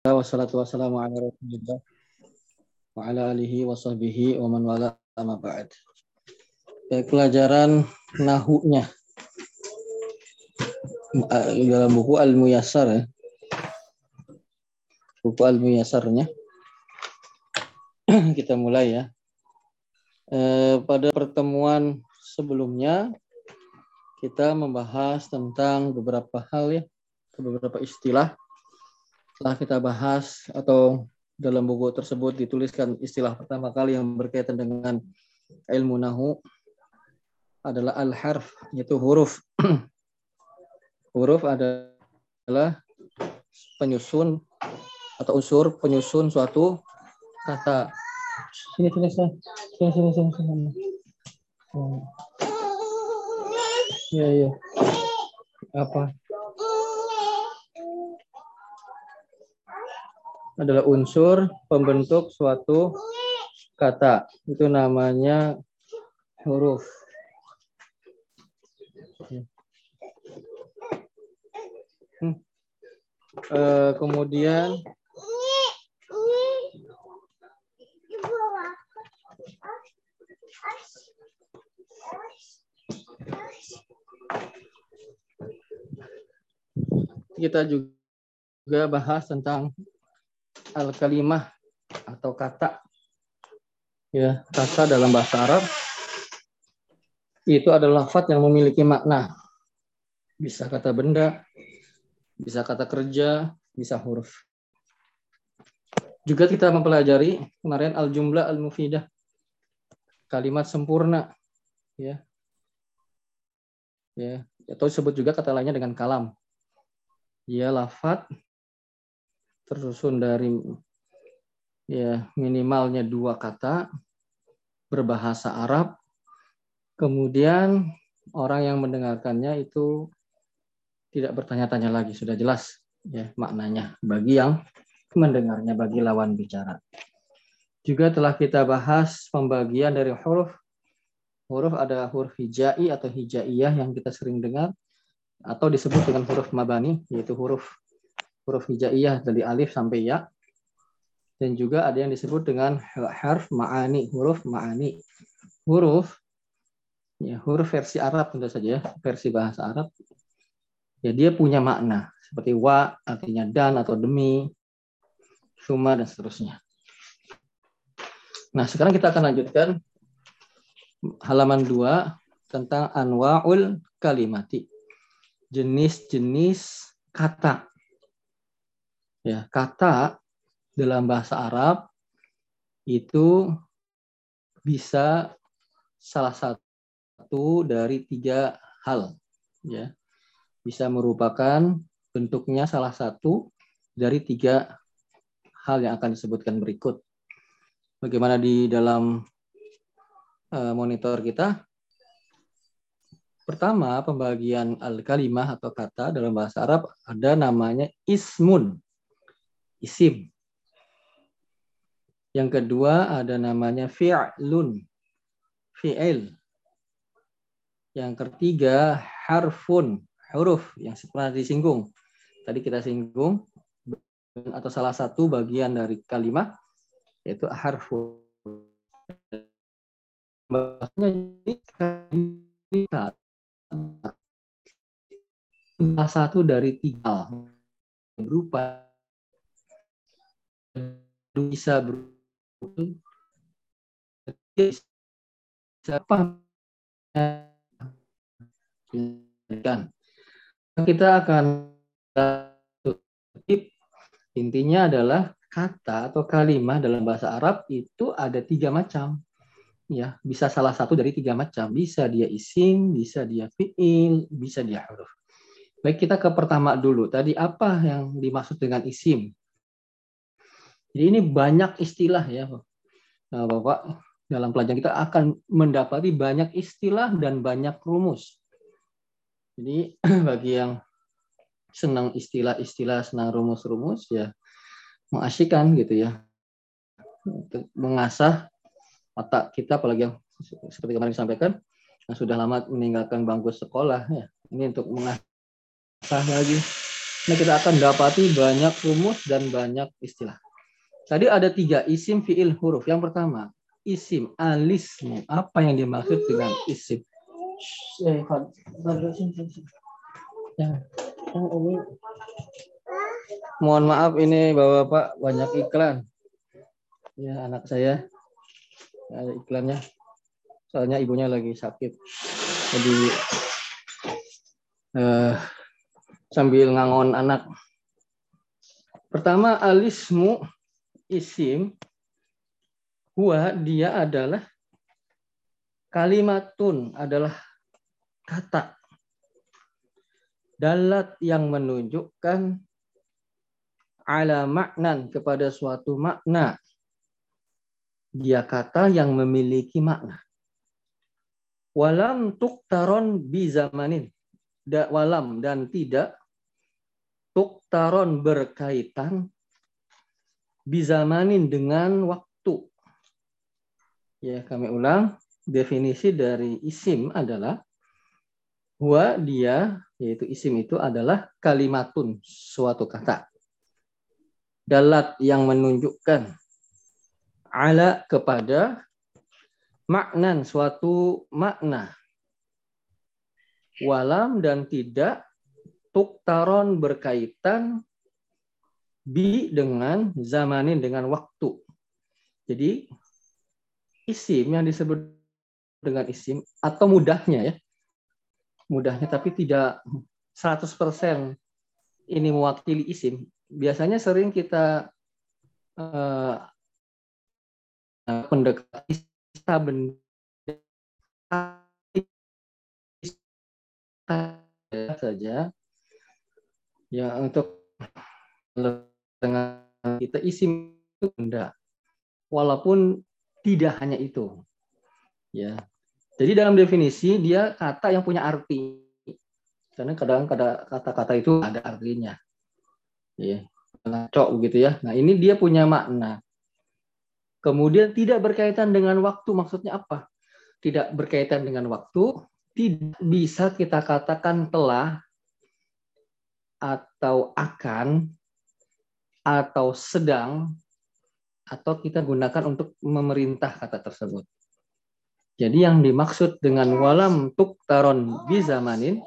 wassalatu wassalamu ala rasulillah wa ala alihi wa sahbihi wa man wala amma ba'd. Baik, pelajaran nahunya dalam buku Al-Muyassar ya. Buku Al-Muyassarnya. Kita mulai ya. E, pada pertemuan sebelumnya kita membahas tentang beberapa hal ya, beberapa istilah setelah kita bahas atau dalam buku tersebut dituliskan istilah pertama kali yang berkaitan dengan ilmu nahu adalah al-harf, yaitu huruf. huruf adalah penyusun atau unsur penyusun suatu kata. Sini sini sini sini sini sini. Ya ya. Apa? Adalah unsur pembentuk suatu kata. Itu namanya huruf. Hmm. E, kemudian kita juga bahas tentang al-kalimah atau kata. Ya kata dalam bahasa Arab itu adalah lafaz yang memiliki makna. Bisa kata benda bisa kata kerja bisa huruf. Juga kita mempelajari kemarin al-jumlah al-mufidah. Kalimat sempurna ya. Ya atau disebut juga kata lainnya dengan kalam. Ya lafaz tersusun dari ya minimalnya dua kata berbahasa Arab. Kemudian orang yang mendengarkannya itu tidak bertanya-tanya lagi, sudah jelas ya maknanya bagi yang mendengarnya, bagi lawan bicara. Juga telah kita bahas pembagian dari huruf. Huruf ada huruf hijai atau hijaiyah yang kita sering dengar atau disebut dengan huruf mabani yaitu huruf huruf hijaiyah dari alif sampai ya. Dan juga ada yang disebut dengan harf ma'ani, huruf ma'ani. Huruf ya huruf versi Arab tentu saja, versi bahasa Arab. Ya dia punya makna seperti wa artinya dan atau demi, suma dan seterusnya. Nah, sekarang kita akan lanjutkan halaman 2 tentang anwaul kalimati. Jenis-jenis kata ya kata dalam bahasa Arab itu bisa salah satu dari tiga hal ya. Bisa merupakan bentuknya salah satu dari tiga hal yang akan disebutkan berikut. Bagaimana di dalam uh, monitor kita? Pertama pembagian al-kalimah atau kata dalam bahasa Arab ada namanya ismun isim. Yang kedua ada namanya fi'lun, fi'il. Yang ketiga harfun, huruf yang pernah disinggung. Tadi kita singgung atau salah satu bagian dari kalimat yaitu harfun. Maksudnya ini salah satu dari tiga berupa bisa berubah siapa kan kita akan intinya adalah kata atau kalimat dalam bahasa Arab itu ada tiga macam. Ya bisa salah satu dari tiga macam. Bisa dia isim bisa dia fiil bisa dia huruf. Baik kita ke pertama dulu. Tadi apa yang dimaksud dengan isim jadi ini banyak istilah ya, nah, Bapak. Dalam pelajaran kita akan mendapati banyak istilah dan banyak rumus. Jadi bagi yang senang istilah-istilah, senang rumus-rumus ya mengasyikan gitu ya. Untuk mengasah otak kita apalagi yang seperti kemarin disampaikan yang sudah lama meninggalkan bangku sekolah ya. Ini untuk mengasah lagi Nah, kita akan dapati banyak rumus dan banyak istilah. Tadi ada tiga isim fiil huruf. Yang pertama, isim alismu. Apa yang dimaksud dengan isim? Mohon maaf ini bapak-bapak banyak iklan. Ya anak saya ada iklannya. Soalnya ibunya lagi sakit. Jadi eh, sambil ngangon anak. Pertama alismu isim huwa dia adalah kalimatun adalah kata dalat yang menunjukkan ala maknan kepada suatu makna. Dia kata yang memiliki makna. Walam tuktaron bizamanin da, walam dan tidak tuktaron berkaitan bizamanin dengan waktu. Ya, kami ulang. Definisi dari isim adalah huwa dia yaitu isim itu adalah kalimatun suatu kata. Dalat yang menunjukkan ala kepada maknan suatu makna. Walam dan tidak tuktaron berkaitan bi dengan zamanin dengan waktu. Jadi isim yang disebut dengan isim atau mudahnya ya. Mudahnya tapi tidak 100% ini mewakili isim. Biasanya sering kita uh, pendekat benda saja ya untuk dengan kita itu benda. Walaupun tidak hanya itu ya. Jadi dalam definisi dia kata yang punya arti. Karena kadang kadang kata-kata itu ada artinya ya. Cok begitu ya. Nah ini dia punya makna. Kemudian tidak berkaitan dengan waktu maksudnya apa? Tidak berkaitan dengan waktu tidak bisa kita katakan telah atau akan atau sedang atau kita gunakan untuk memerintah kata tersebut. Jadi yang dimaksud dengan walam tuk taron bizamanin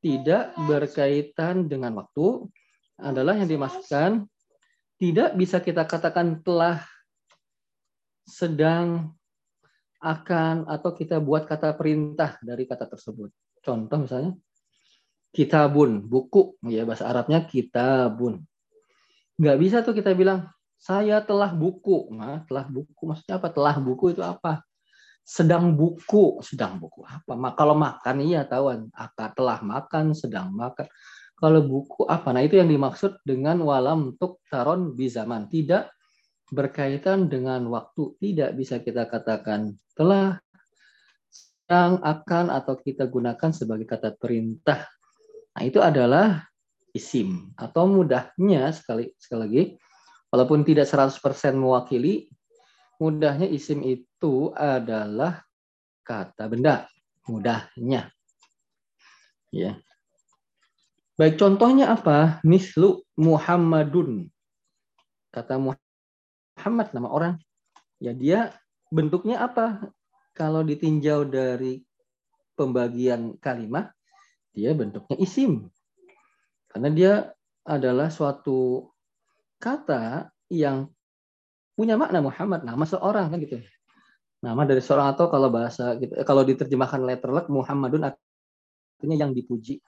tidak berkaitan dengan waktu adalah yang dimaksudkan tidak bisa kita katakan telah sedang akan atau kita buat kata perintah dari kata tersebut. Contoh misalnya kitabun, buku ya bahasa Arabnya kitabun. Nggak bisa tuh kita bilang saya telah buku. Nah, telah buku maksudnya apa? Telah buku itu apa? Sedang buku, sedang buku apa? Kalau makan iya tahuan, akan telah makan, sedang makan. Kalau buku apa? Nah, itu yang dimaksud dengan walam tuk taron bizaman. Tidak berkaitan dengan waktu tidak bisa kita katakan telah yang akan atau kita gunakan sebagai kata perintah. Nah, itu adalah isim atau mudahnya sekali sekali lagi walaupun tidak 100% mewakili mudahnya isim itu adalah kata benda mudahnya. Ya. Baik contohnya apa? Mislu Muhammadun. Kata Muhammad nama orang. Ya dia bentuknya apa? Kalau ditinjau dari pembagian kalimat, dia bentuknya isim. Karena dia adalah suatu kata yang punya makna Muhammad, nama seorang kan gitu. Nama dari seorang atau kalau bahasa gitu, kalau diterjemahkan letterlek Muhammadun artinya yang dipuji.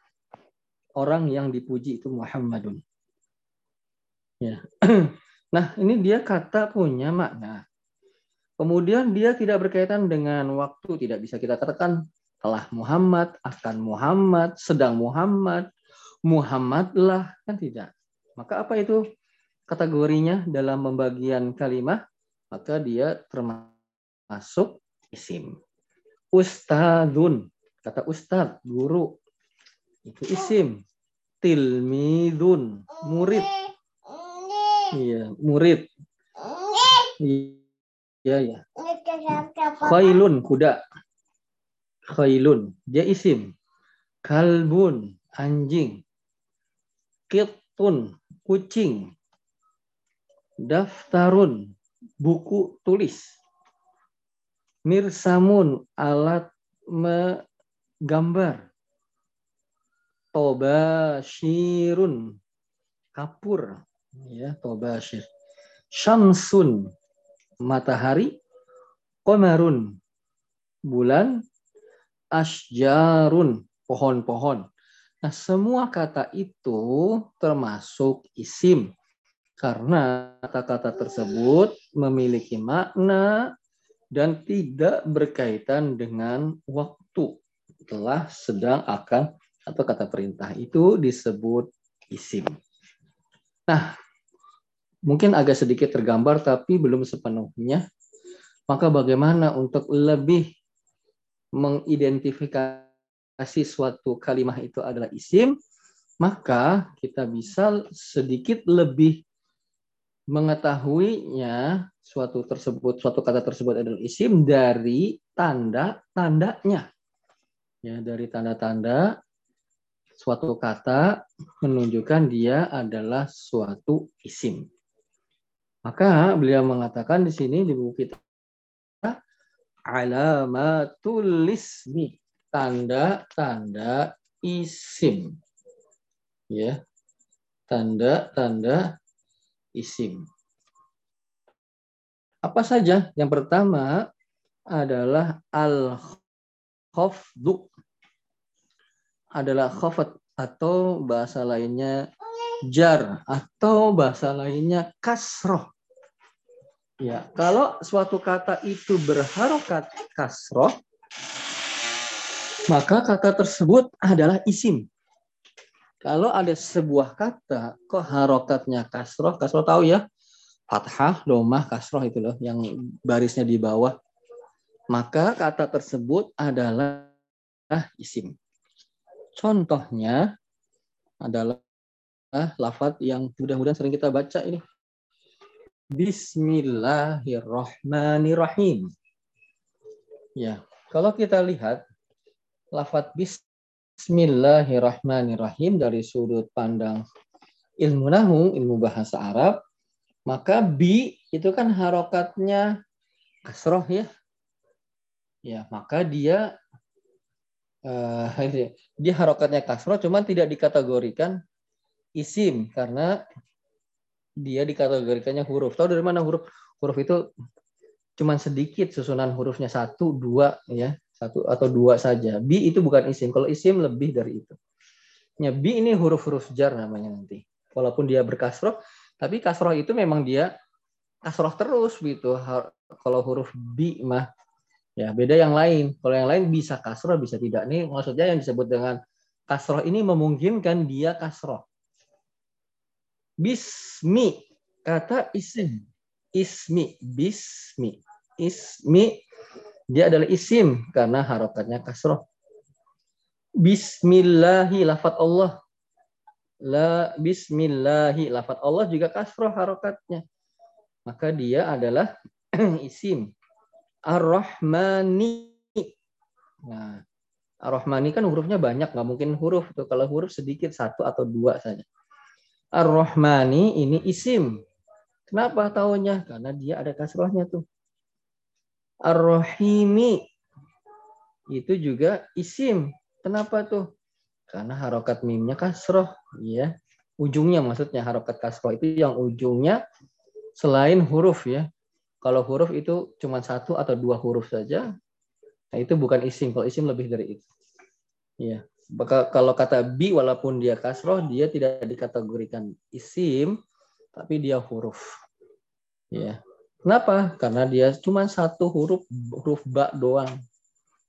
Orang yang dipuji itu Muhammadun. Ya. Nah, ini dia kata punya makna. Kemudian dia tidak berkaitan dengan waktu, tidak bisa kita katakan telah Muhammad, akan Muhammad, sedang Muhammad, Muhammadlah, kan tidak. Maka apa itu kategorinya dalam pembagian kalimat? Maka dia termasuk isim. Ustadun, kata ustad, guru, itu isim. Tilmidun, murid, Iya, murid. Iya, iya. Khailun, kuda. Khailun, dia isim. Kalbun, anjing. Kitun, kucing. Daftarun, buku tulis. Mirsamun, alat menggambar. Tobashirun, kapur. Ya, tobashir. Syamsun, matahari. Komarun, bulan. Asjarun, pohon-pohon. Nah, semua kata itu termasuk isim. Karena kata-kata tersebut memiliki makna dan tidak berkaitan dengan waktu. Telah sedang akan atau kata perintah itu disebut isim. Nah, mungkin agak sedikit tergambar tapi belum sepenuhnya. Maka bagaimana untuk lebih mengidentifikasi kasih suatu kalimat itu adalah isim, maka kita bisa sedikit lebih mengetahuinya suatu tersebut suatu kata tersebut adalah isim dari tanda-tandanya. Ya, dari tanda-tanda suatu kata menunjukkan dia adalah suatu isim. Maka beliau mengatakan di sini di buku kita alamatul ismi tanda-tanda isim. Ya. Tanda-tanda isim. Apa saja? Yang pertama adalah al-khafdu. Adalah khafat atau bahasa lainnya jar atau bahasa lainnya kasroh. Ya, kalau suatu kata itu berharokat kasroh, maka kata tersebut adalah isim. Kalau ada sebuah kata kok harokatnya kasroh, kasroh tahu ya, fathah, domah, kasroh itu loh yang barisnya di bawah. Maka kata tersebut adalah isim. Contohnya adalah lafat yang mudah-mudahan sering kita baca ini. Bismillahirrahmanirrahim. Ya, kalau kita lihat lafat Bismillahirrahmanirrahim dari sudut pandang ilmu nahu, ilmu bahasa Arab, maka bi itu kan harokatnya kasroh ya. Ya, maka dia uh, dia harokatnya kasroh, cuman tidak dikategorikan isim karena dia dikategorikannya huruf. Tahu dari mana huruf? Huruf itu cuman sedikit susunan hurufnya satu, dua, ya satu atau dua saja. Bi itu bukan isim. Kalau isim lebih dari itu. Ya, bi ini huruf-huruf jar namanya nanti. Walaupun dia berkasroh, tapi kasroh itu memang dia kasroh terus gitu. Kalau huruf bi mah ya beda yang lain. Kalau yang lain bisa kasroh, bisa tidak. Nih maksudnya yang disebut dengan kasroh ini memungkinkan dia kasroh. Bismi kata isim. Ismi, bismi. Ismi dia adalah isim karena harokatnya kasroh. Bismillahi lafat Allah. La bismillahi lafat Allah juga kasroh harokatnya. Maka dia adalah isim. Ar-Rahmani. Nah, Ar-Rahmani kan hurufnya banyak, nggak mungkin huruf tuh. Kalau huruf sedikit satu atau dua saja. Ar-Rahmani ini isim. Kenapa tahunya? Karena dia ada kasrohnya tuh. Ar-Rahimi itu juga isim. Kenapa tuh? Karena harokat mimnya kasroh, ya. Ujungnya maksudnya harokat kasroh itu yang ujungnya selain huruf ya. Kalau huruf itu cuma satu atau dua huruf saja, nah itu bukan isim. Kalau isim lebih dari itu. Ya. Maka kalau kata bi walaupun dia kasroh, dia tidak dikategorikan isim, tapi dia huruf. Ya. Kenapa? Karena dia cuma satu huruf huruf ba doang.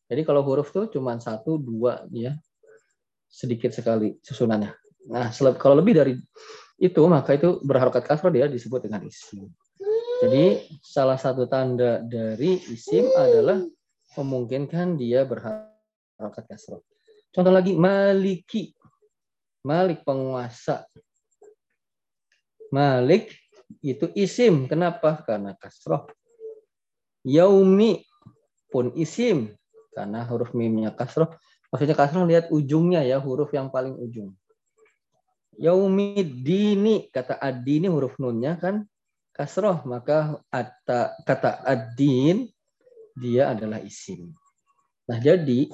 Jadi kalau huruf tuh cuma satu dua ya sedikit sekali susunannya. Nah kalau lebih dari itu maka itu berharokat kasroh dia disebut dengan isim. Jadi salah satu tanda dari isim adalah memungkinkan dia berharokat kasroh. Contoh lagi maliki, malik penguasa. Malik itu isim. Kenapa? Karena kasroh. Yaumi pun isim. Karena huruf mimnya kasroh. Maksudnya kasroh lihat ujungnya ya, huruf yang paling ujung. Yaumiddini kata ad-dini huruf nunnya kan kasroh maka kata ad-din dia adalah isim. Nah, jadi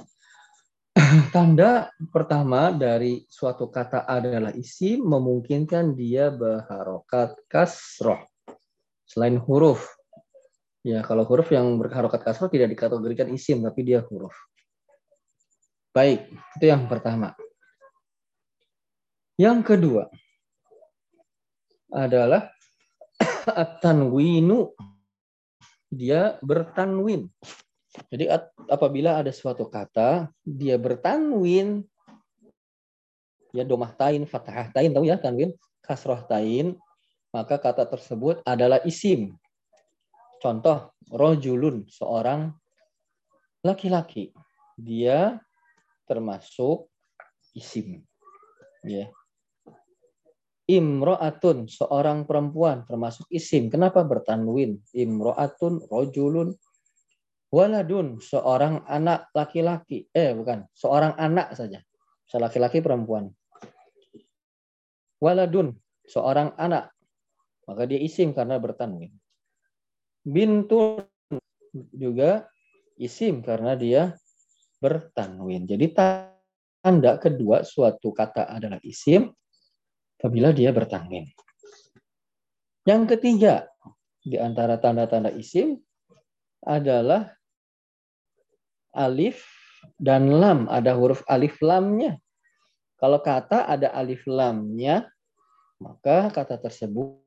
tanda pertama dari suatu kata adalah isim memungkinkan dia berharokat kasroh selain huruf. Ya, kalau huruf yang berharokat kasroh tidak dikategorikan isim tapi dia huruf. Baik, itu yang pertama. Yang kedua adalah at-tanwinu. Dia bertanwin. Jadi apabila ada suatu kata dia bertanwin ya domah tain, fathah tain tahu ya tanwin, kasroh tain, maka kata tersebut adalah isim. Contoh, rojulun, seorang laki-laki. Dia termasuk isim. Ya imro'atun, seorang perempuan, termasuk isim. Kenapa bertanwin? Imro'atun, rojulun, waladun, seorang anak laki-laki. Eh, bukan, seorang anak saja. Laki-laki perempuan. Waladun, seorang anak. Maka dia isim karena bertanwin. Bintun juga isim karena dia bertanwin. Jadi tanda kedua suatu kata adalah isim apabila dia bertanwin. Yang ketiga, di antara tanda-tanda isim adalah alif dan lam. Ada huruf alif lamnya. Kalau kata ada alif lamnya, maka kata tersebut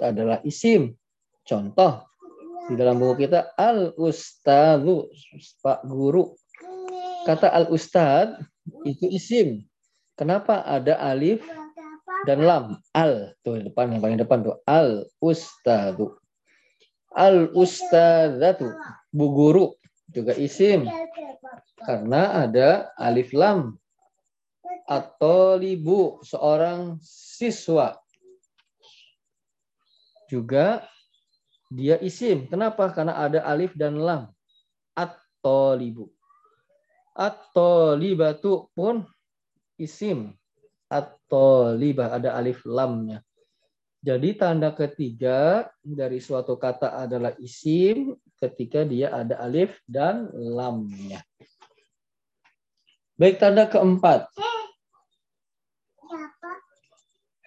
adalah isim. Contoh, di dalam buku kita al-ustadzu, Pak Guru. Kata al-ustad itu isim. Kenapa ada alif dan lam al tuh depan yang paling depan tuh al ustadu al ustadzatu bu guru juga isim. Karena ada alif lam. Atau libu seorang siswa. Juga dia isim. Kenapa? Karena ada alif dan lam. Atau libu atau libatu pun isim. Atau libah ada alif lamnya. Jadi tanda ketiga dari suatu kata adalah isim ketika dia ada alif dan lamnya. Baik tanda keempat.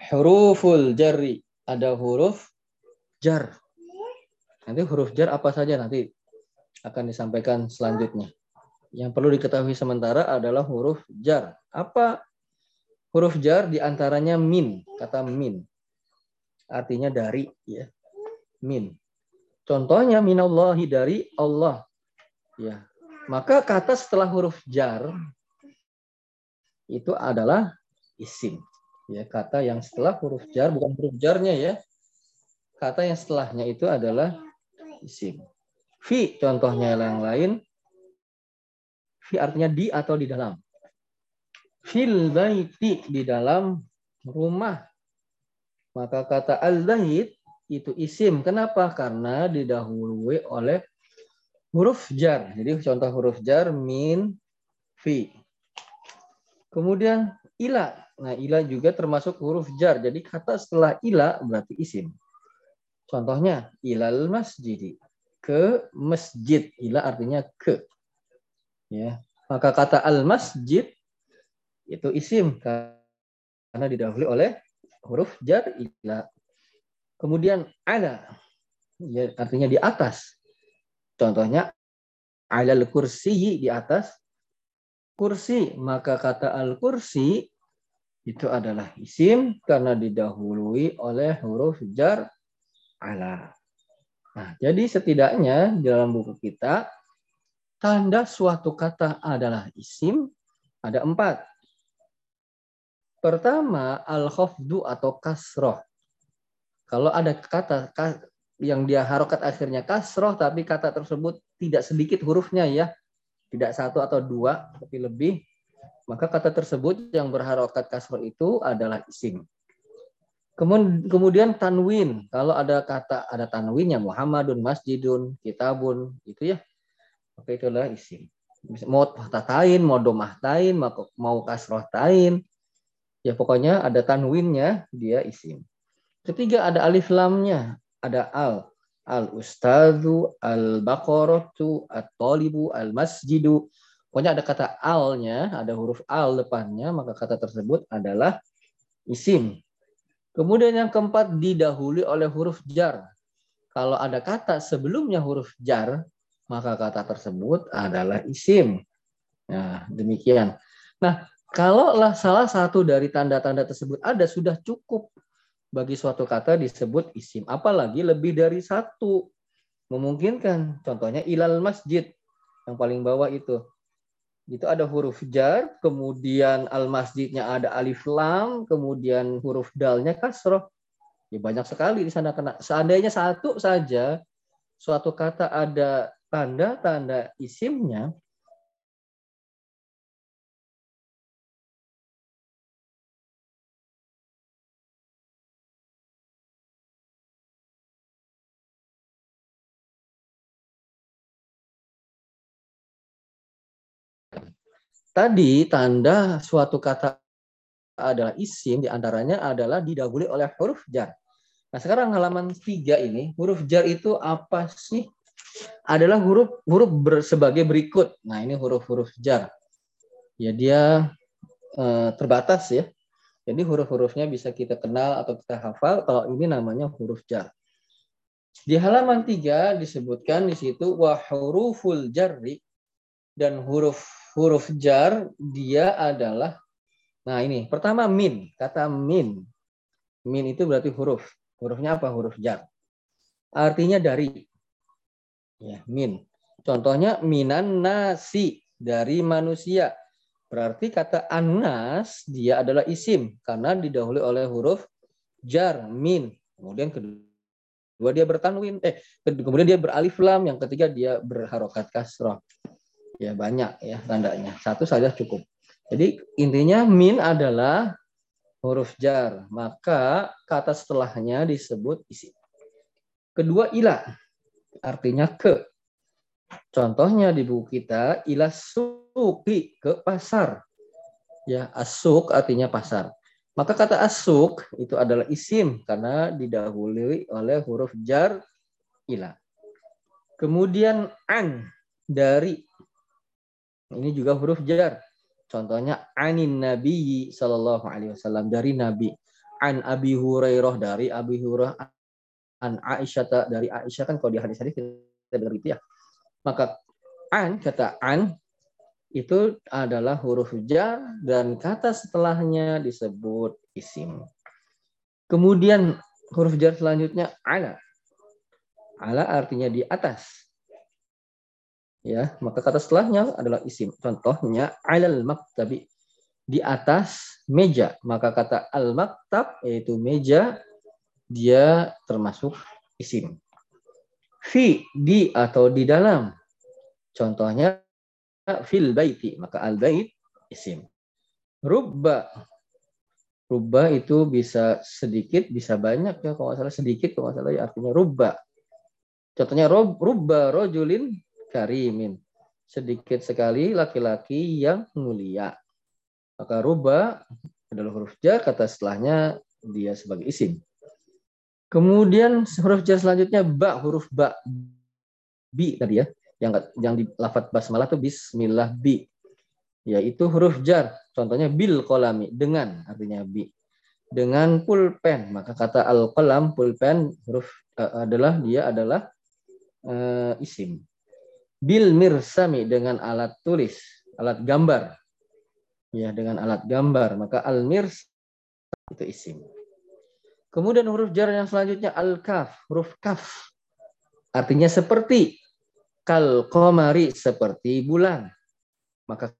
Huruful jari. Ada huruf jar. Nanti huruf jar apa saja nanti akan disampaikan selanjutnya. Yang perlu diketahui sementara adalah huruf jar. Apa Huruf jar di antaranya min, kata min. Artinya dari, ya. Min. Contohnya minallahi dari Allah. Ya. Maka kata setelah huruf jar itu adalah isim. Ya, kata yang setelah huruf jar bukan huruf jarnya ya. Kata yang setelahnya itu adalah isim. Fi contohnya yang lain. Fi artinya di atau di dalam fil baiti di dalam rumah. Maka kata al-bait itu isim. Kenapa? Karena didahului oleh huruf jar. Jadi contoh huruf jar min fi. Kemudian ila. Nah, ila juga termasuk huruf jar. Jadi kata setelah ila berarti isim. Contohnya ilal masjid. Ke masjid. Ila artinya ke. Ya. Maka kata al masjid itu isim karena didahului oleh huruf jar ila. Kemudian ala ya, artinya di atas. Contohnya alal kursi di atas kursi. Maka kata al kursi itu adalah isim karena didahului oleh huruf jar ala. Nah, jadi setidaknya dalam buku kita tanda suatu kata adalah isim ada empat. Pertama, al-khafdu atau kasroh. Kalau ada kata yang dia harokat akhirnya kasroh, tapi kata tersebut tidak sedikit hurufnya ya, tidak satu atau dua, tapi lebih, maka kata tersebut yang berharokat kasroh itu adalah isim. Kemudian tanwin, kalau ada kata ada tanwinnya Muhammadun, Masjidun, Kitabun, itu ya, maka itu adalah isim. Mau tatain, mau domah tain, mau kasroh tain, Ya pokoknya ada tanwinnya, dia isim. Ketiga ada alif lamnya, ada al. Al ustadzu, al baqaratu, at talibu, al masjidu. Pokoknya ada kata alnya, ada huruf al depannya, maka kata tersebut adalah isim. Kemudian yang keempat didahului oleh huruf jar. Kalau ada kata sebelumnya huruf jar, maka kata tersebut adalah isim. Nah, demikian. Nah, kalaulah salah satu dari tanda-tanda tersebut ada, sudah cukup bagi suatu kata disebut isim. Apalagi lebih dari satu. Memungkinkan. Contohnya ilal masjid. Yang paling bawah itu. Itu ada huruf jar, kemudian al masjidnya ada alif lam, kemudian huruf dalnya kasroh. Ya banyak sekali di sana kena. Seandainya satu saja suatu kata ada tanda-tanda isimnya, Tadi tanda suatu kata adalah isim di antaranya adalah didahului oleh huruf jar. Nah sekarang halaman tiga ini huruf jar itu apa sih? Adalah huruf huruf ber, sebagai berikut. Nah ini huruf-huruf jar. Ya dia e, terbatas ya. Jadi huruf-hurufnya bisa kita kenal atau kita hafal. Kalau ini namanya huruf jar. Di halaman tiga disebutkan di situ wa huruful jarri dan huruf huruf jar dia adalah nah ini pertama min kata min. Min itu berarti huruf. Hurufnya apa? Huruf jar. Artinya dari. Ya min. Contohnya minan nasi dari manusia. Berarti kata anas dia adalah isim. Karena didahului oleh huruf jar min. Kemudian kedua dia bertanwin eh kemudian dia beralif lam yang ketiga dia berharokat kasroh Ya banyak ya tandanya. Satu saja cukup. Jadi intinya min adalah huruf jar. Maka kata setelahnya disebut isi. Kedua ilah. Artinya ke. Contohnya di buku kita ilah suki ke pasar. Ya, asuk artinya pasar. Maka kata asuk itu adalah isim karena didahului oleh huruf jar ilah. Kemudian an dari ini juga huruf jar. Contohnya anin Nabi Sallallahu Alaihi Wasallam dari Nabi. An Abi Hurairah dari Abi Hurairah. An Aisyah dari Aisyah kan kalau di hadis-hadis kita dengar gitu ya. Maka an kata an itu adalah huruf jar dan kata setelahnya disebut isim. Kemudian huruf jar selanjutnya ala. Ala artinya di atas ya maka kata setelahnya adalah isim. Contohnya alal maktabi di atas meja. Maka kata al maktab yaitu meja dia termasuk isim. Fi di atau di dalam. Contohnya fil baiti maka al bait isim. Rubba rubba itu bisa sedikit bisa banyak ya kalau salah sedikit kalau salah ya artinya rubba contohnya rubba rojulin karimin. Sedikit sekali laki-laki yang mulia. Maka ruba adalah huruf jar, kata setelahnya dia sebagai isim. Kemudian huruf jar selanjutnya ba, huruf ba. Bi tadi ya. Yang yang di lafat basmalah itu bismillah bi. Yaitu huruf jar. Contohnya bil kolami, dengan artinya bi. Dengan pulpen, maka kata al-qalam pulpen huruf uh, adalah dia adalah uh, isim bil mirsami dengan alat tulis, alat gambar. Ya, dengan alat gambar, maka al mirs itu isim. Kemudian huruf jar yang selanjutnya al kaf, huruf kaf. Artinya seperti kal komari seperti bulan. Maka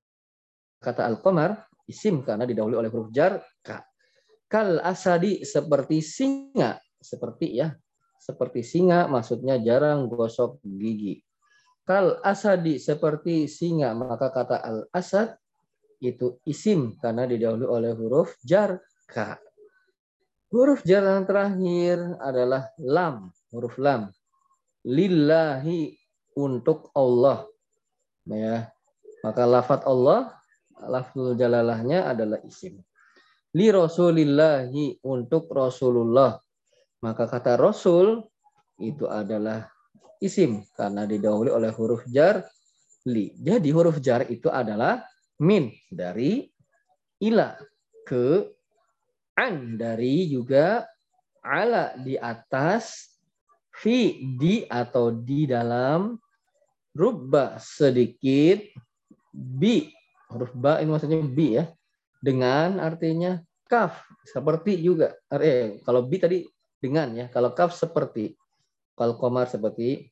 kata al komar isim karena didahului oleh huruf jar ka. Kal asadi seperti singa, seperti ya, seperti singa maksudnya jarang gosok gigi kal asadi seperti singa maka kata al asad itu isim karena didahului oleh huruf jar ka. Huruf jar yang terakhir adalah lam, huruf lam. Lillahi untuk Allah. Ya. Maka lafat Allah, lafzul jalalahnya adalah isim. li rasulillahi untuk Rasulullah. Maka kata Rasul itu adalah isim karena didahului oleh huruf jar li. Jadi huruf jar itu adalah min dari ila ke an dari juga ala di atas fi di atau di dalam rubba sedikit bi. Huruf ba ini maksudnya bi ya. Dengan artinya kaf seperti juga. Eh kalau bi tadi dengan ya. Kalau kaf seperti kalau komar seperti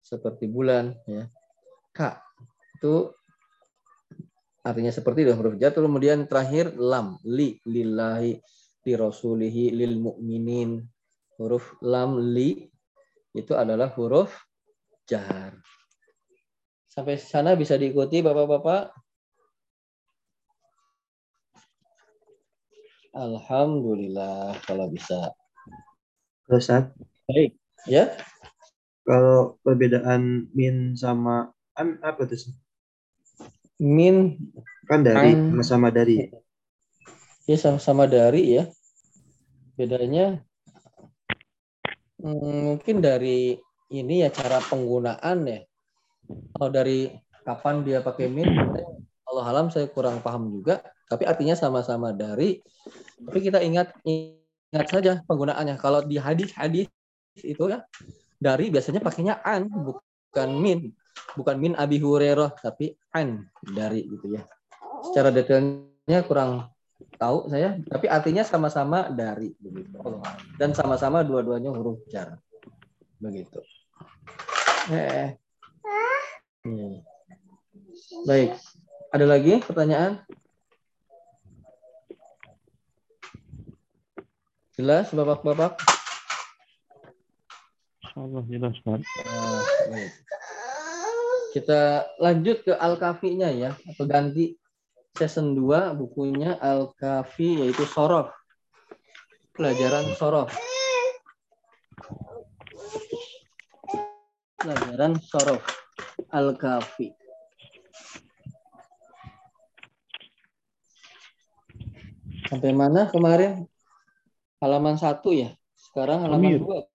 seperti bulan ya ka itu artinya seperti itu huruf jatuh kemudian terakhir lam li lillahi li rasulihi lil mu'minin huruf lam li itu adalah huruf jar sampai sana bisa diikuti bapak-bapak Alhamdulillah kalau bisa. Ustaz. Baik. Ya. Kalau perbedaan min sama an apa tuh? Min kan dari sama-sama dari. Ya sama-sama dari ya. Bedanya hmm, mungkin dari ini ya cara penggunaan ya. Kalau dari kapan dia pakai min, Allah alam saya kurang paham juga. Tapi artinya sama-sama dari. Tapi kita ingat ingat saja penggunaannya. Kalau di hadis-hadis itu ya. Dari biasanya pakainya an bukan min. Bukan min abi hurairah tapi an dari gitu ya. Secara detailnya kurang tahu saya tapi artinya sama-sama dari begitu. Dan sama-sama dua-duanya huruf jar. Begitu. Eh, hmm. baik. Ada lagi pertanyaan? Jelas bapak-bapak Allah jelas Pak. Nah, kita lanjut ke Al-Kafi-nya ya atau ganti season 2 bukunya Al-Kafi yaitu Sorof. Pelajaran Sorof. Pelajaran Sorof Al-Kafi. Sampai mana kemarin? Halaman satu ya. Sekarang halaman dua ya.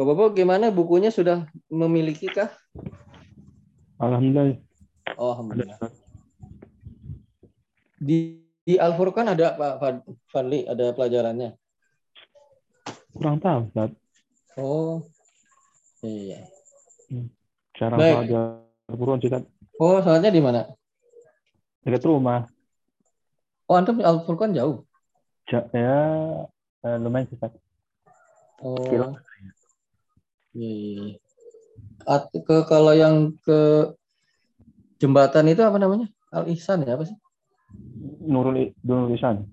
Bapak-bapak gimana bukunya sudah memiliki kah? Alhamdulillah. Oh, alhamdulillah. Di, di Al Furqan ada Pak Fadli, ada pelajarannya? Kurang tahu, Ustaz. Oh. Iya. Hmm. Cara belajar Al Furqan, Ustaz. Oh, soalnya di mana? Dekat rumah. Oh, antum Al Furqan jauh? Ja, ya, uh, lumayan cepat. Oh. Kilo. Iya. At, ke kalau yang ke jembatan itu apa namanya? Al Ihsan ya apa sih? Nurul Nurul Ihsan.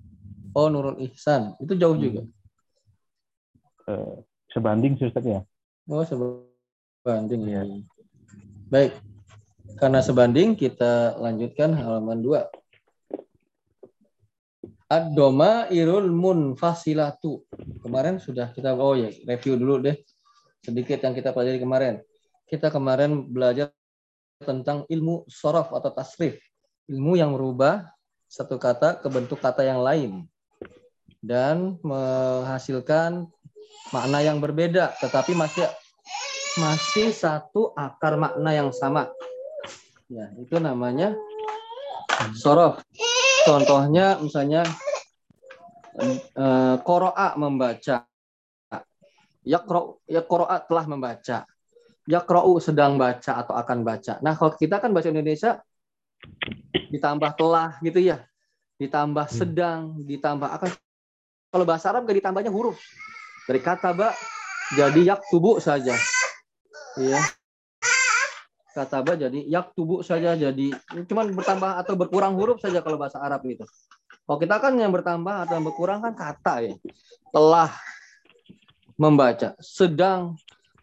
Oh Nurul Ihsan itu jauh hmm. juga. Uh, sebanding sih ya. Oh sebanding ya. Baik. Karena sebanding kita lanjutkan halaman 2. Ad-doma irul munfasilatu. Kemarin sudah kita oh ya review dulu deh sedikit yang kita pelajari kemarin. Kita kemarin belajar tentang ilmu sorof atau tasrif. Ilmu yang merubah satu kata ke bentuk kata yang lain. Dan menghasilkan makna yang berbeda. Tetapi masih masih satu akar makna yang sama. Ya, itu namanya sorof. Contohnya misalnya koroa eh, membaca. Yakro, yakroa telah membaca. Yakrou sedang baca atau akan baca. Nah kalau kita kan bahasa Indonesia ditambah telah gitu ya. Ditambah hmm. sedang, ditambah akan. Kalau bahasa Arab gak ditambahnya huruf. Dari kata ba jadi yak tubuh saja. Iya kata ba jadi yak tubuh saja jadi cuman bertambah atau berkurang huruf saja kalau bahasa Arab itu. Kalau kita kan yang bertambah atau yang berkurang kan kata ya. Telah membaca, sedang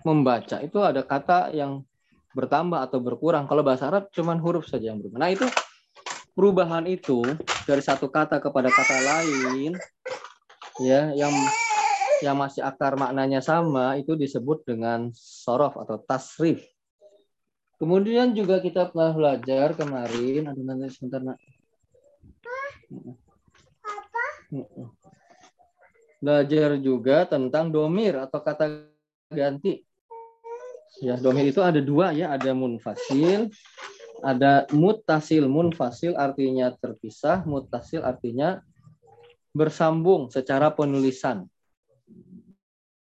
membaca. Itu ada kata yang bertambah atau berkurang. Kalau bahasa Arab cuman huruf saja yang berubah. Nah, itu perubahan itu dari satu kata kepada kata lain ya yang yang masih akar maknanya sama itu disebut dengan sorof atau tasrif Kemudian juga kita pernah belajar kemarin, aduh nanti sebentar nak. Belajar juga tentang domir atau kata ganti. Ya, domir itu ada dua ya, ada munfasil, ada mutasil. Munfasil artinya terpisah, mutasil artinya bersambung secara penulisan.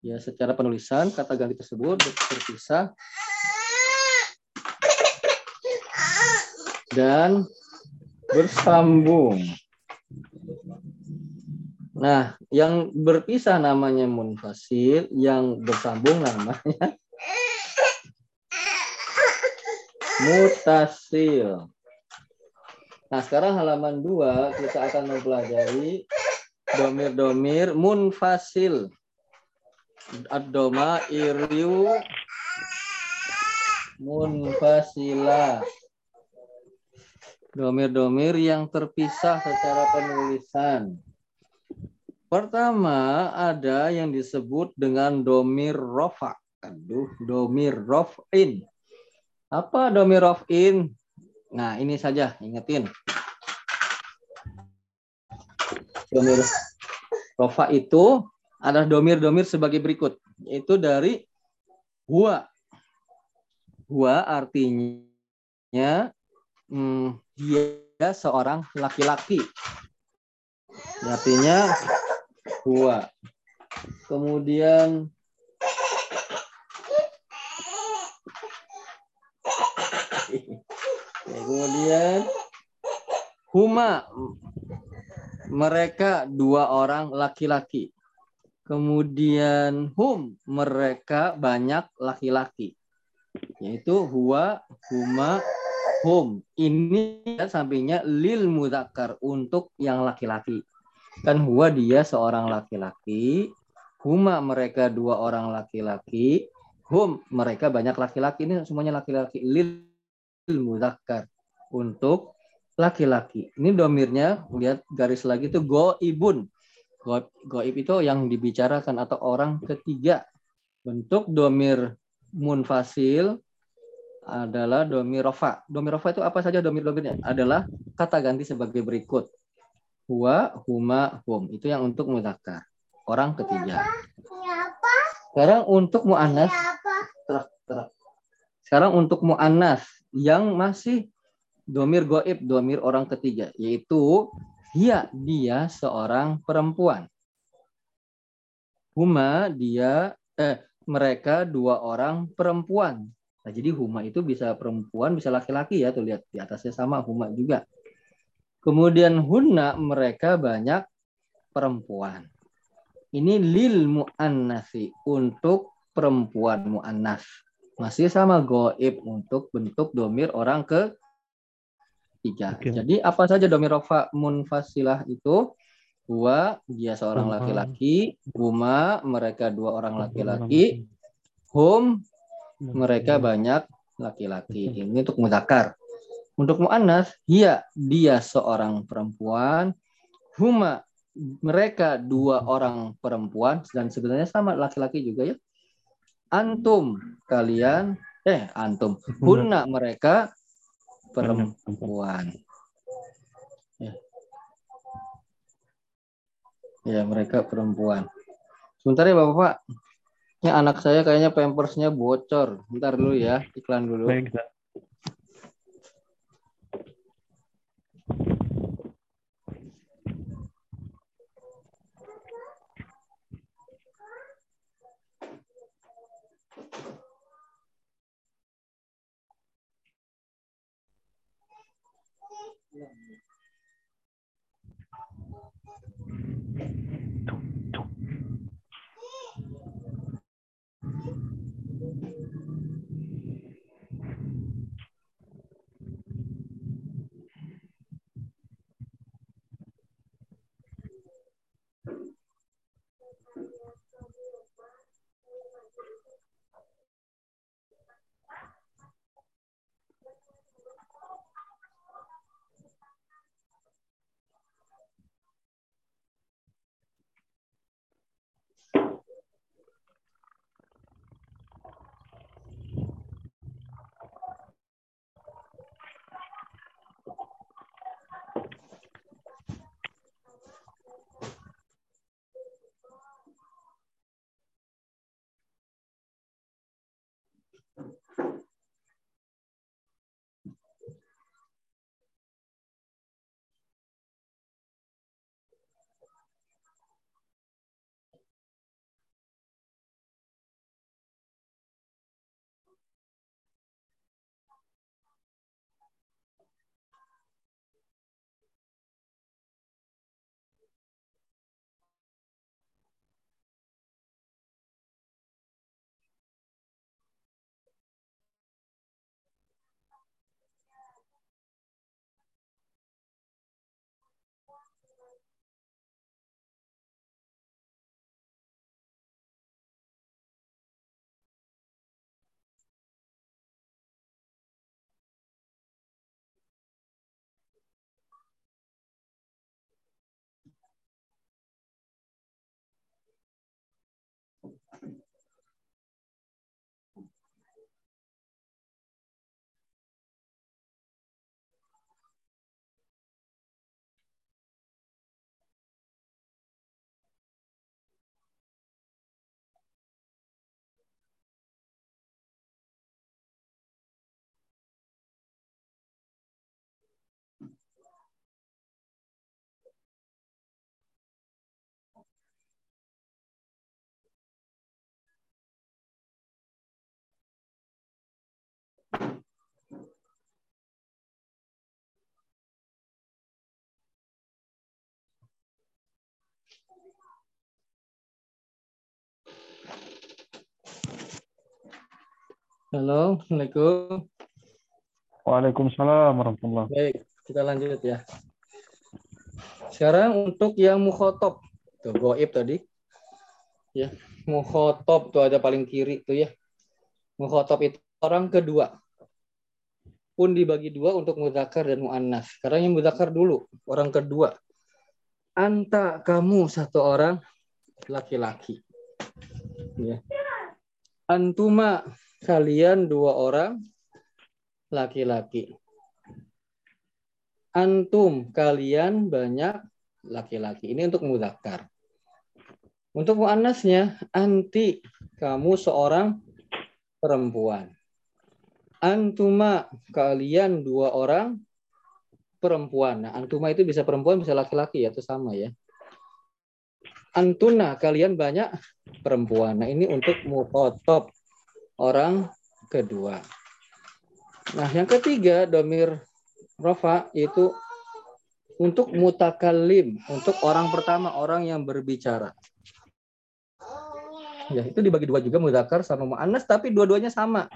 Ya, secara penulisan kata ganti tersebut terpisah dan bersambung. Nah, yang berpisah namanya munfasil, yang bersambung namanya mutasil. Nah, sekarang halaman 2 kita akan mempelajari domir-domir munfasil. Ad-doma iriu munfasila. Domir-domir yang terpisah secara penulisan. Pertama, ada yang disebut dengan domir rofa. Aduh, domir rofin. Apa domir rofin? Nah, ini saja, ingetin. Domir rofa itu ada domir-domir sebagai berikut. Itu dari huwa. Huwa artinya hmm, dia seorang laki-laki. Artinya Hua. Kemudian kemudian huma mereka dua orang laki-laki. Kemudian hum mereka banyak laki-laki. Yaitu huwa, huma, hum. Ini sampingnya lil mudakar untuk yang laki-laki. Kan huwa dia seorang laki-laki, huma mereka dua orang laki-laki, hum mereka banyak laki-laki. Ini semuanya laki-laki. Lil muzakkar untuk laki-laki. Ini domirnya, lihat garis lagi itu. Go, goib itu yang dibicarakan atau orang ketiga. Bentuk domir munfasil adalah domir rofa. Domir rofa itu apa saja domir-domirnya? Adalah kata ganti sebagai berikut huwa, huma, hum. Itu yang untuk mudzakkar. Orang ketiga. Sekarang untuk muannas. Sekarang untuk muannas yang masih domir goib, domir orang ketiga, yaitu dia dia seorang perempuan. Huma dia eh mereka dua orang perempuan. Nah, jadi huma itu bisa perempuan, bisa laki-laki ya, tuh lihat di atasnya sama huma juga. Kemudian hunna mereka banyak perempuan. Ini lil muannasi untuk perempuan muannas. Masih sama goib untuk bentuk domir orang ke tiga. Okay. Jadi apa saja domir rofa munfasilah itu? Dua, dia seorang laki-laki. Huma, mereka dua orang laki-laki. Hum, mereka banyak laki-laki. Ini untuk mudakar. Untuk mu'annas, dia dia seorang perempuan, huma mereka dua orang perempuan dan sebenarnya sama laki-laki juga ya. Antum kalian eh antum hunna mereka perempuan. Ya. ya mereka perempuan. Sebentar ya Bapak. Ini anak saya kayaknya pampersnya bocor. Bentar dulu ya, iklan dulu. Baik, Halo, Assalamualaikum. Waalaikumsalam warahmatullahi Baik, kita lanjut ya. Sekarang untuk yang mukhotob. Tuh, goib tadi. Ya, mukhotob tuh ada paling kiri tuh ya. Mukhotob itu orang kedua. Pun dibagi dua untuk mudakar dan mu'annas. Sekarang yang mudakar dulu, orang kedua. Anta kamu satu orang laki-laki. Ya. Antuma kalian dua orang laki-laki. Antum kalian banyak laki-laki. Ini untuk mudakar. Untuk muannasnya anti kamu seorang perempuan. Antuma kalian dua orang perempuan. Nah, antuma itu bisa perempuan bisa laki-laki ya, itu sama ya. Antuna kalian banyak perempuan. Nah, ini untuk mukhotob orang kedua. Nah, yang ketiga domir rofa itu untuk mutakalim, untuk orang pertama, orang yang berbicara. Ya, itu dibagi dua juga mudakar sama mu'annas, tapi dua-duanya sama,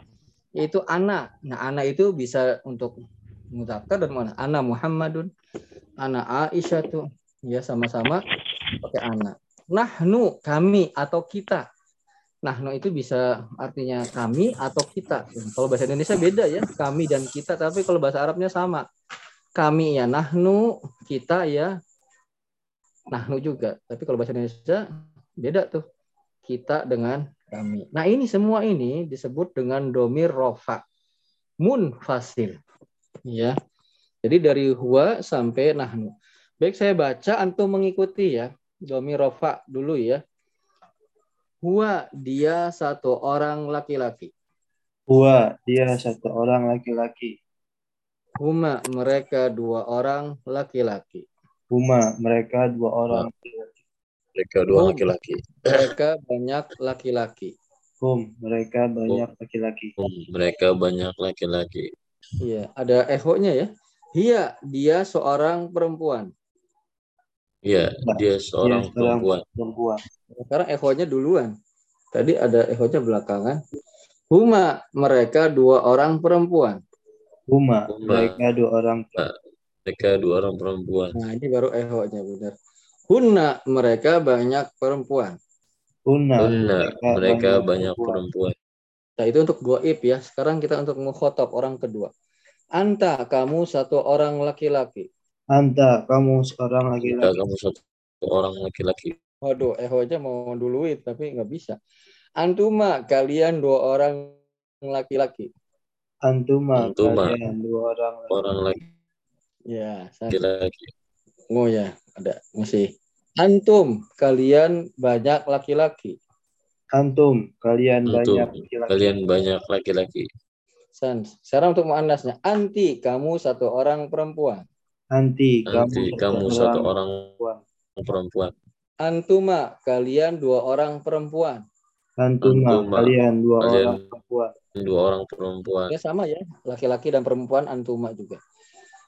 yaitu anak. Nah, anak itu bisa untuk mudakar dan mana? Ana Muhammadun, ana Aisyah tuh, ya sama-sama pakai anak. Nahnu, kami atau kita. Nah, no itu bisa artinya kami atau kita. Kalau bahasa Indonesia beda ya, kami dan kita, tapi kalau bahasa Arabnya sama. Kami ya nahnu, kita ya nahnu juga. Tapi kalau bahasa Indonesia beda tuh. Kita dengan kami. Nah, ini semua ini disebut dengan domir rofa. Munfasil. Ya. Jadi dari huwa sampai nahnu. Baik, saya baca antum mengikuti ya. Domir rofa dulu ya. Huwa dia satu orang laki-laki. Huwa dia satu orang laki-laki. Huma mereka dua orang laki-laki. Huma mereka dua orang laki-laki. Mereka dua Hum. laki-laki. Mereka banyak laki-laki. Hum mereka banyak laki-laki. Hmm, mereka banyak laki-laki. Iya, ada eho-nya ya. Hia, dia seorang perempuan. Iya, dia Dia seorang seorang perempuan. perempuan. Sekarang eho-nya duluan. Tadi ada eho-nya belakangan. Huma, mereka dua orang perempuan. Huma Huma. mereka dua orang Mereka dua orang perempuan. Nah, ini baru eho-nya benar. Hunna, mereka banyak perempuan. Hunna Hunna, mereka banyak perempuan. perempuan. Nah, itu untuk goib ya. Sekarang kita untuk mukhotob orang kedua. Anta, kamu satu orang laki-laki. Anta kamu seorang laki-laki. kamu satu orang laki-laki. Waduh, eho aja mau duluin, tapi nggak bisa. Antuma, kalian dua orang laki-laki. Antuma Antuma. kalian dua orang laki. Orang Ya, saya laki-laki. Oh ya, ada masih. Antum, kalian banyak laki-laki. Antum kalian Antum, banyak laki-laki. Kalian banyak laki-laki. San. Sekarang untuk muannasnya. Anti, kamu satu orang perempuan. Anti Nanti kamu satu orang perempuan. perempuan. Antuma, kalian dua orang perempuan. Antuma Antuma. kalian dua Kalian- orang perempuan. Dua orang perempuan. Ya sama ya, laki-laki dan perempuan antuma juga.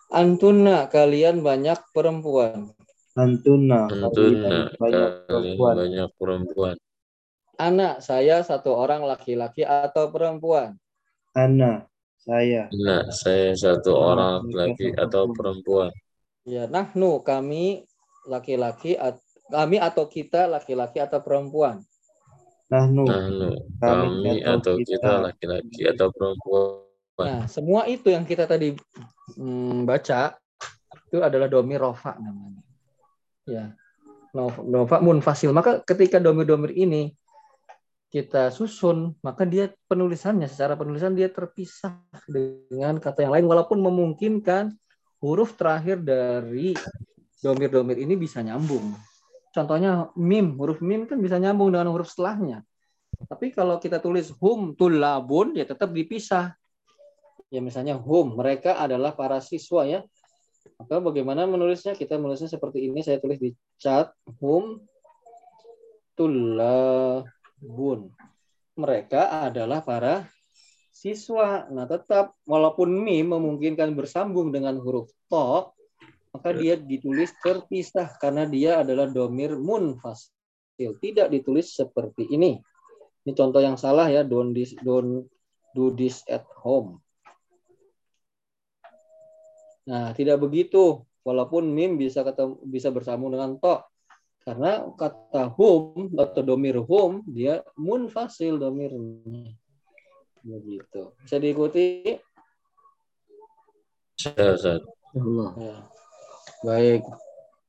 Antuna, kalian banyak perempuan. Antuna Antuna, kalian banyak kalian perempuan. banyak perempuan. Anak, saya satu orang laki-laki atau perempuan. Ana saya Nah, saya satu orang laki atau perempuan. Ya, nahnu, kami laki-laki, at- kami atau kita laki-laki atau perempuan. Nahnu Nahnu, Kami kami atau kita. laki-laki atau perempuan. Nah, semua itu yang kita tadi hmm, baca itu adalah domi rofa namanya. Ya, rofa munfasil. Maka ketika domir-domir ini kita susun, maka dia penulisannya secara penulisan dia terpisah dengan kata yang lain, walaupun memungkinkan huruf terakhir dari domir-domir ini bisa nyambung. Contohnya mim, huruf mim kan bisa nyambung dengan huruf setelahnya. Tapi kalau kita tulis hum tulabun, ya tetap dipisah ya misalnya hum mereka adalah para siswa ya maka bagaimana menulisnya kita menulisnya seperti ini saya tulis di chat hum tulabun mereka adalah para siswa nah tetap walaupun mim memungkinkan bersambung dengan huruf to maka dia ditulis terpisah karena dia adalah domir munfasil. Tidak ditulis seperti ini. Ini contoh yang salah ya, don't this, don't do this at home. Nah, tidak begitu. Walaupun mim bisa ketemu, bisa bersambung dengan to. Karena kata home atau domir home dia munfasil domirnya. Begitu. Bisa diikuti? Ustaz. Allah. Ya. Baik.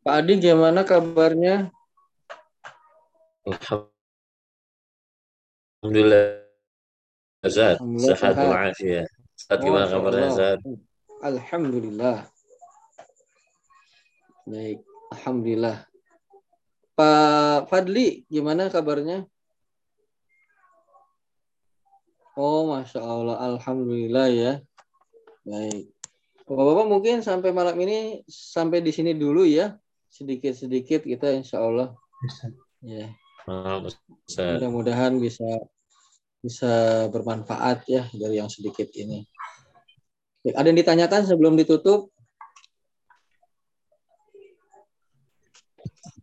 Pak Adi gimana kabarnya? Alhamdulillah. Alhamdulillah sehat walafiat. Ustaz gimana kabarnya. Ustaz? Alhamdulillah. Baik, alhamdulillah. Pak Fadli, gimana kabarnya? Oh, masya Allah, alhamdulillah ya. Baik. Bapak-bapak mungkin sampai malam ini sampai di sini dulu ya. Sedikit-sedikit kita insya Allah ya. Mudah-mudahan bisa bisa bermanfaat ya dari yang sedikit ini. Baik, ada yang ditanyakan sebelum ditutup?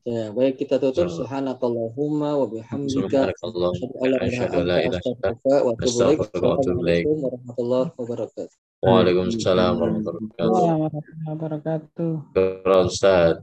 Ya, baik kita tutup. Subhanakallahumma wa bihamdika. Asyhadu an la ilaha illa anta astaghfiruka wa atubu ilaik. Warahmatullahi wabarakatuh. Waalaikumsalam warahmatullahi wabarakatuh. Warahmatullahi wabarakatuh. Ustaz.